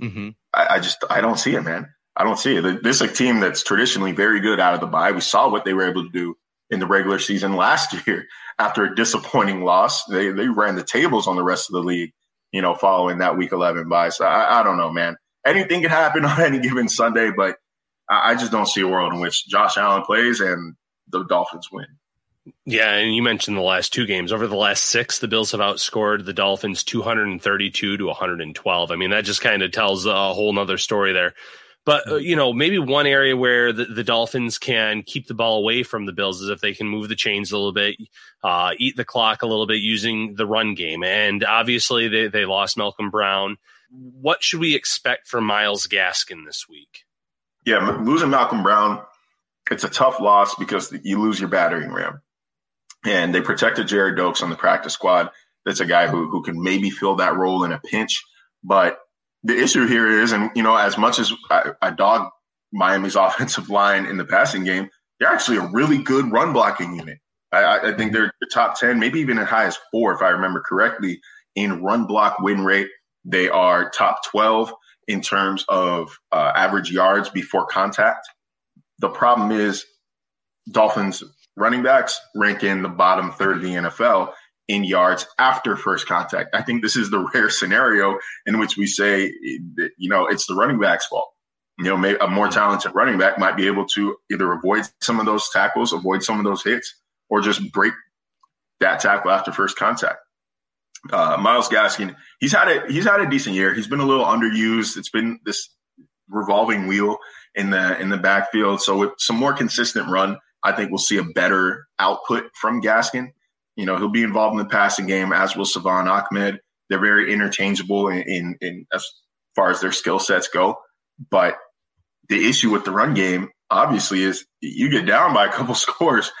A: mm-hmm.
C: I, I just I don't see it, man. I don't see it. This is a team that's traditionally very good out of the bye. We saw what they were able to do in the regular season last year after a disappointing loss. They they ran the tables on the rest of the league, you know, following that week 11 bye. So I, I don't know, man. Anything can happen on any given Sunday, but I, I just don't see a world in which Josh Allen plays and the Dolphins win.
B: Yeah, and you mentioned the last two games. Over the last six, the Bills have outscored the Dolphins 232 to 112. I mean, that just kind of tells a whole nother story there. But uh, you know, maybe one area where the, the, Dolphins can keep the ball away from the Bills is if they can move the chains a little bit, uh, eat the clock a little bit using the run game. And obviously, they they lost Malcolm Brown. What should we expect from Myles Gaskin this week?
C: Yeah, losing Malcolm Brown, it's a tough loss because you lose your battering ram. And they protected Gerrid Doaks on the practice squad. That's a guy who who can maybe fill that role in a pinch, but the issue here is, and you know, as much as I, I dog Miami's offensive line in the passing game, they're actually a really good run blocking unit. I, I think they're the top 10, maybe even as high as four, if I remember correctly, in run block win rate. They are top 12 in terms of uh, average yards before contact. The problem is Dolphins running backs rank in the bottom third of the NFL in yards after first contact. I think this is the rare scenario in which we say, you know, it's the running back's fault. You know, maybe a more talented running back might be able to either avoid some of those tackles, avoid some of those hits, or just break that tackle after first contact. Uh, Myles Gaskin, he's had a he's had a decent year. He's been a little underused. It's been this revolving wheel in the in the backfield. So with some more consistent run, I think we'll see a better output from Gaskin. You know, he'll be involved in the passing game, as will Salvon Ahmed. They're very interchangeable in, in, in as far as their skill sets go. But the issue with the run game, obviously, is you get down by a couple scores,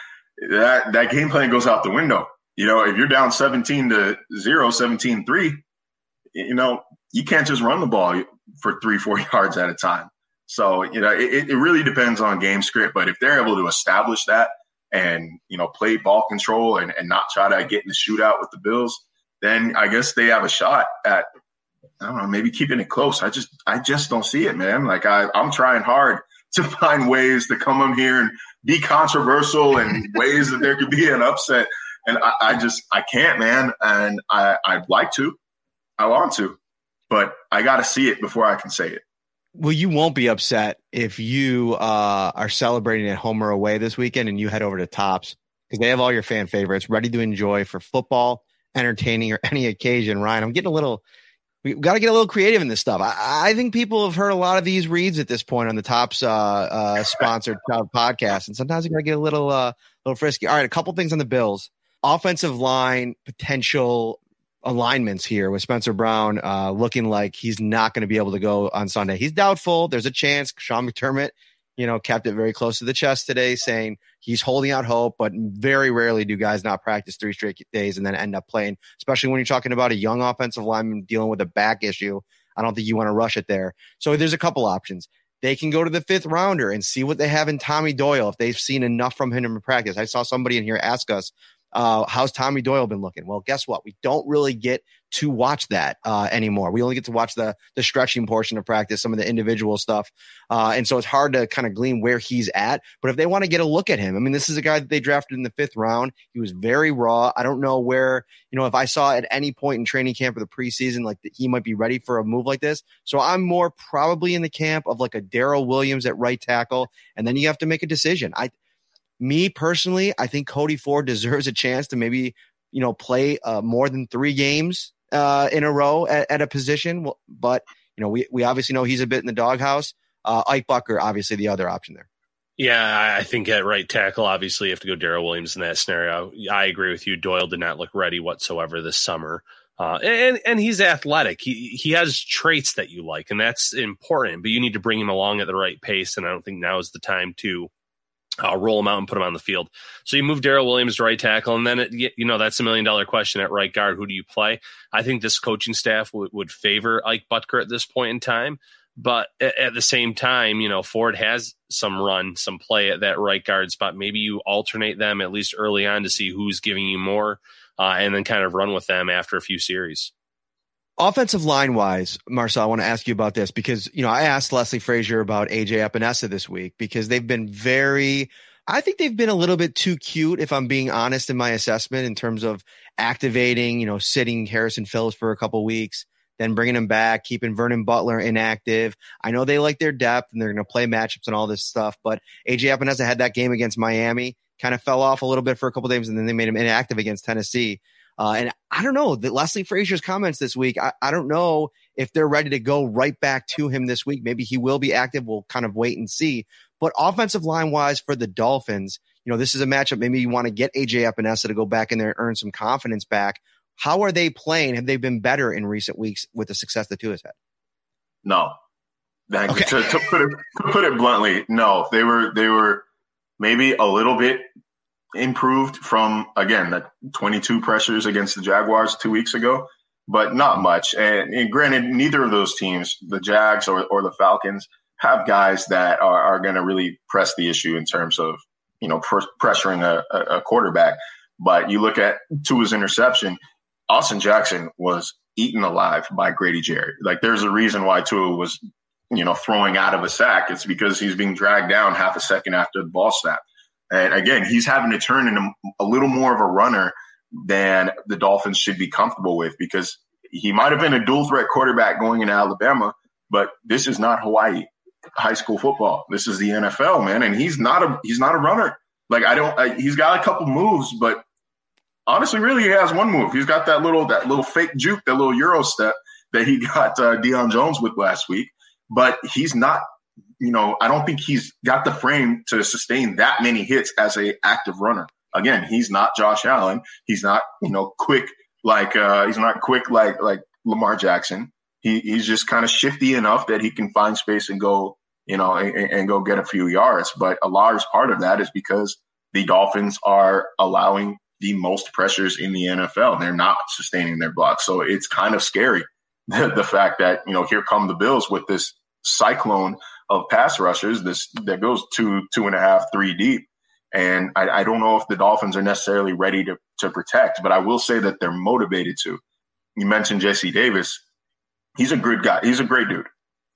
C: that that game plan goes out the window. You know, if you're down 17 to 0, 17 3, you know, you can't just run the ball for three, four yards at a time. So, you know, it, it really depends on game script. But if they're able to establish that and you know play ball control and, and not try to get in the shootout with the Bills, then I guess they have a shot at I don't know maybe keeping it close. I just I just don't see it, man. Like I I'm trying hard to find ways to come in here and be controversial and ways that there could be an upset, and I, I just I can't, man. And I I'd like to, I want to, but I got to see it before I can say it.
A: Well, you won't be upset if you uh, are celebrating at home or away this weekend and you head over to Tops because they have all your fan favorites ready to enjoy for football, entertaining, or any occasion. Ryan, I'm getting a little. We got to get a little creative in this stuff. I, I, think people have heard a lot of these reads at this point on the Tops uh, uh, sponsored podcast, and sometimes you got to get a little, uh, little frisky. All right, a couple things on the Bills. Offensive line potential alignments here with Spencer Brown uh, looking like he's not going to be able to go on Sunday. He's doubtful. There's a chance. Sean McDermott, you know, kept it very close to the chest today, saying he's holding out hope, but very rarely do guys not practice three straight days and then end up playing, especially when you're talking about a young offensive lineman dealing with a back issue. I don't think you want to rush it there. So there's a couple options. They can go to the fifth rounder and see what they have in Tommy Doyle if they've seen enough from him in practice. I saw somebody in here ask us uh, how's Tommy Doyle been looking? Well, guess what? We don't really get to watch that uh, anymore. We only get to watch the the stretching portion of practice, some of the individual stuff, uh, and so it's hard to kind of glean where he's at. But if they want to get a look at him, I mean, this is a guy that they drafted in the fifth round. He was very raw. I don't know where you know if I saw at any point in training camp or the preseason like that he might be ready for a move like this. So I'm more probably in the camp of like a Daryl Williams at right tackle, and then you have to make a decision. I me personally, I think Cody Ford deserves a chance to maybe, you know, play uh, more than three games uh, in a row at, at, a position. But, you know, we, we obviously know he's a bit in the doghouse. Uh, Ike Boettger, obviously the other option there.
B: Yeah, I think at right tackle, obviously you have to go Daryl Williams in that scenario. I agree with you. Doyle did not look ready whatsoever this summer. Uh, and and he's athletic. He he has traits that you like, and that's important. But you need to bring him along at the right pace. And I don't think now is the time to uh, roll him out and put him on the field. So you move Daryl Williams to right tackle, and then it, you know that's a million dollar question at right guard. Who do you play? I think this coaching staff would, would favor Ike Boettger at this point in time. But at the same time, you know, Ford has some run, some play at that right guard spot. Maybe you alternate them at least early on to see who's giving you more, uh, and then kind of run with them after a few series.
A: Offensive line wise, Marcel, I want to ask you about this because, you know, I asked Leslie Frazier about AJ Epenesa this week because they've been very, I think they've been a little bit too cute, if I'm being honest in my assessment, in terms of activating, you know, sitting Harrison Phillips for a couple weeks, then bringing him back, keeping Vernon Butler inactive. I know they like their depth and they're going to play matchups and all this stuff, but AJ Epenesa had that game against Miami, kind of fell off a little bit for a couple games, and then they made him inactive against Tennessee. Uh, and I don't know that Leslie Frazier's comments this week. I, I don't know if they're ready to go right back to him this week. Maybe he will be active. We'll kind of wait and see. But offensive line wise for the Dolphins, you know, this is a matchup. Maybe you want to get AJ Epenesa to go back in there and earn some confidence back. How are they playing? Have they been better in recent weeks with the success that Tua's had?
C: No. Okay. To, to, put it, to put it bluntly, no. They were they were maybe a little bit improved from again that 22 pressures against the Jaguars two weeks ago, but not much. And, and granted, neither of those teams, the Jags or, or the Falcons, have guys that are, are going to really press the issue in terms of you know pr- pressuring a, a, quarterback. But you look at Tua's interception, Austin Jackson was eaten alive by Grady Jarrett. Like there's a reason why Tua was you know throwing out of a sack. It's because he's being dragged down half a second after the ball snap. And again, he's having to turn into a little more of a runner than the Dolphins should be comfortable with because he might have been a dual threat quarterback going into Alabama, but this is not Hawaii high school football. This is the NFL, man, and he's not a he's not a runner. Like I don't, I, he's got a couple moves, but honestly, really, he has one move. He's got that little that little fake juke, that little Euro step that he got uh, Deion Jones with last week. But he's not you know, I don't think he's got the frame to sustain that many hits as a active runner. Again, he's not Josh Allen. He's not, you know, quick like uh he's not quick like like Lamar Jackson. He he's just kind of shifty enough that he can find space and go, you know, and, and go get a few yards. But a large part of that is because the Dolphins are allowing the most pressures in the NFL. They're not sustaining their blocks. So it's kind of scary the, the fact that, you know, here come the Bills with this cyclone of pass rushers this that goes two, two and a half, three deep. And I, I don't know if the Dolphins are necessarily ready to, to protect, but I will say that they're motivated to. You mentioned Jesse Davis. He's a good guy. He's a great dude.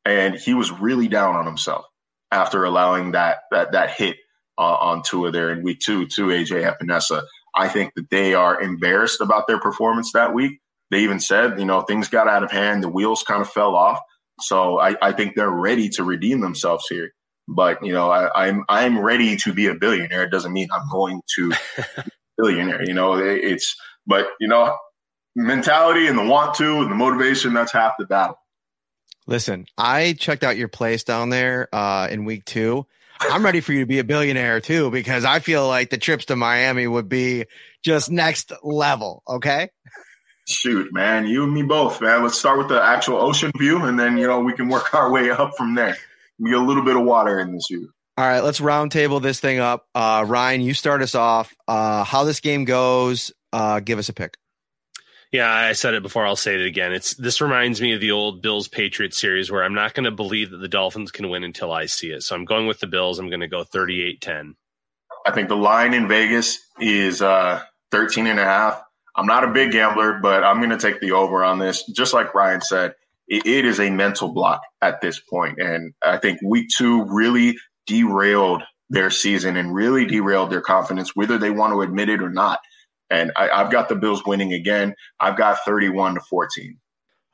C: And he was really down on himself after allowing that that that hit uh, on Tua there in week two to AJ Epenesa. I think that they are embarrassed about their performance that week. They even said, you know, things got out of hand, the wheels kind of fell off. So I, I think they're ready to redeem themselves here. But you know, I, I'm I'm ready to be a billionaire. It doesn't mean I'm going to billionaire. You know, it, it's but you know, mentality and the want to and the motivation that's half the battle.
A: Listen, I checked out your place down there uh, in week two. I'm ready for you to be a billionaire too, because I feel like the trips to Miami would be just next level. Okay.
C: Shoot, man, you and me both, man. Let's start with the actual ocean view, and then you know we can work our way up from there. We get a little bit of water in this view.
A: All right, let's roundtable this thing up. Uh, Ryan, you start us off. Uh, how this game goes? Uh, give us a pick.
B: Yeah, I said it before. I'll say it again. It's this reminds me of the old Bills Patriots series where I'm not going to believe that the Dolphins can win until I see it. So I'm going with the Bills. I'm going to go 38-10.
C: I think the line in Vegas is uh, 13 and a half. I'm not a big gambler, but I'm going to take the over on this. Just like Ryan said, it, it is a mental block at this point. And I think week two really derailed their season and really derailed their confidence, whether they want to admit it or not. And I, I've got the Bills winning again. I've got 31 to 14.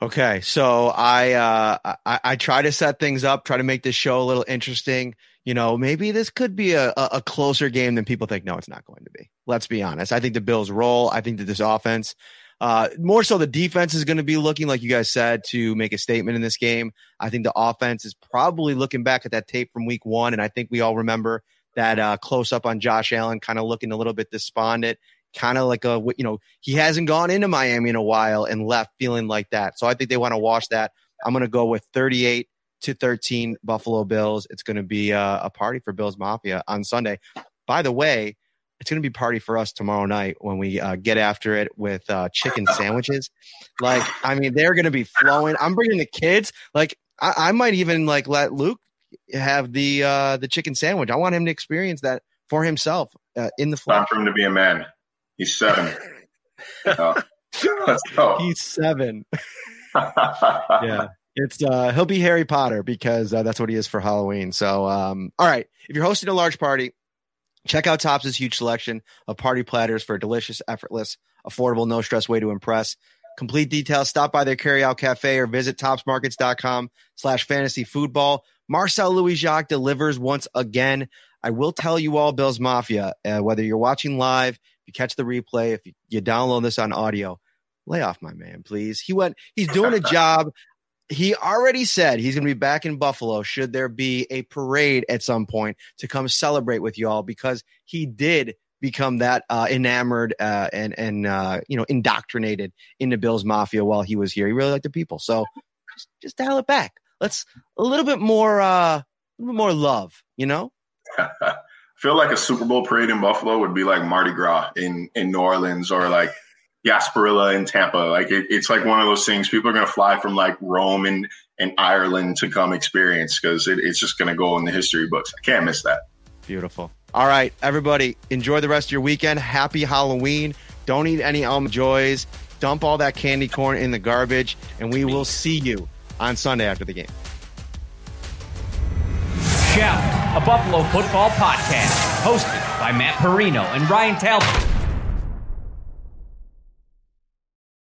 A: Okay, so I, uh, I I try to set things up, try to make this show a little interesting you know, maybe this could be a, a closer game than people think. No, it's not going to be. Let's be honest. I think the Bills roll. I think that this offense, uh, more so the defense is going to be looking, like you guys said, to make a statement in this game. I think the offense is probably looking back at that tape from week one. And I think we all remember that uh, close up on Josh Allen, kind of looking a little bit despondent. kind of like a you know he hasn't gone into Miami in a while and left feeling like that. So I think they want to wash that. I'm going to go with 38 to 13 Buffalo Bills. It's going to be a, a party for Bills Mafia on Sunday. By the way, it's going to be party for us tomorrow night when we uh, get after it with uh, chicken sandwiches. Like, I mean, they're going to be flowing. I'm bringing the kids. Like, I, I might even like let Luke have the uh, the chicken sandwich. I want him to experience that for himself uh, in the flesh.
C: Time for him to be a man. He's seven. Uh, let's go.
A: He's seven. yeah. It's uh he'll be Harry Potter because uh, that's what he is for Halloween. So um all right, if you're hosting a large party, check out Tops' huge selection of party platters for a delicious, effortless, affordable, no stress way to impress. Complete details, stop by their carryout cafe or visit topsmarkets.com slash fantasy football. Marcel Louis Jacques delivers once again. I will tell you all, Bills Mafia, uh, whether you're watching live, if you catch the replay, if you, you download this on audio, lay off my man, please. He went, he's doing a job. He already said he's going to be back in Buffalo should there be a parade at some point to come celebrate with y'all because he did become that uh, enamored uh, and and uh, you know indoctrinated into Bills Mafia while he was here. He really liked the people, so just, just dial it back. Let's a little bit more, uh, a little bit more love, you know.
C: I feel like a Super Bowl parade in Buffalo would be like Mardi Gras in in New Orleans or like Gasparilla in Tampa. Like it, it's like one of those things people are going to fly from like Rome and, and Ireland to come experience because it, it's just going to go in the history books. I can't miss that.
A: Beautiful. All right, everybody, enjoy the rest of your weekend. Happy Halloween. Don't eat any almond joys. Dump all that candy corn in the garbage, and we will see you on Sunday after the game.
D: Shout, a Buffalo football podcast, hosted by Matt Parrino and Ryan Talbot.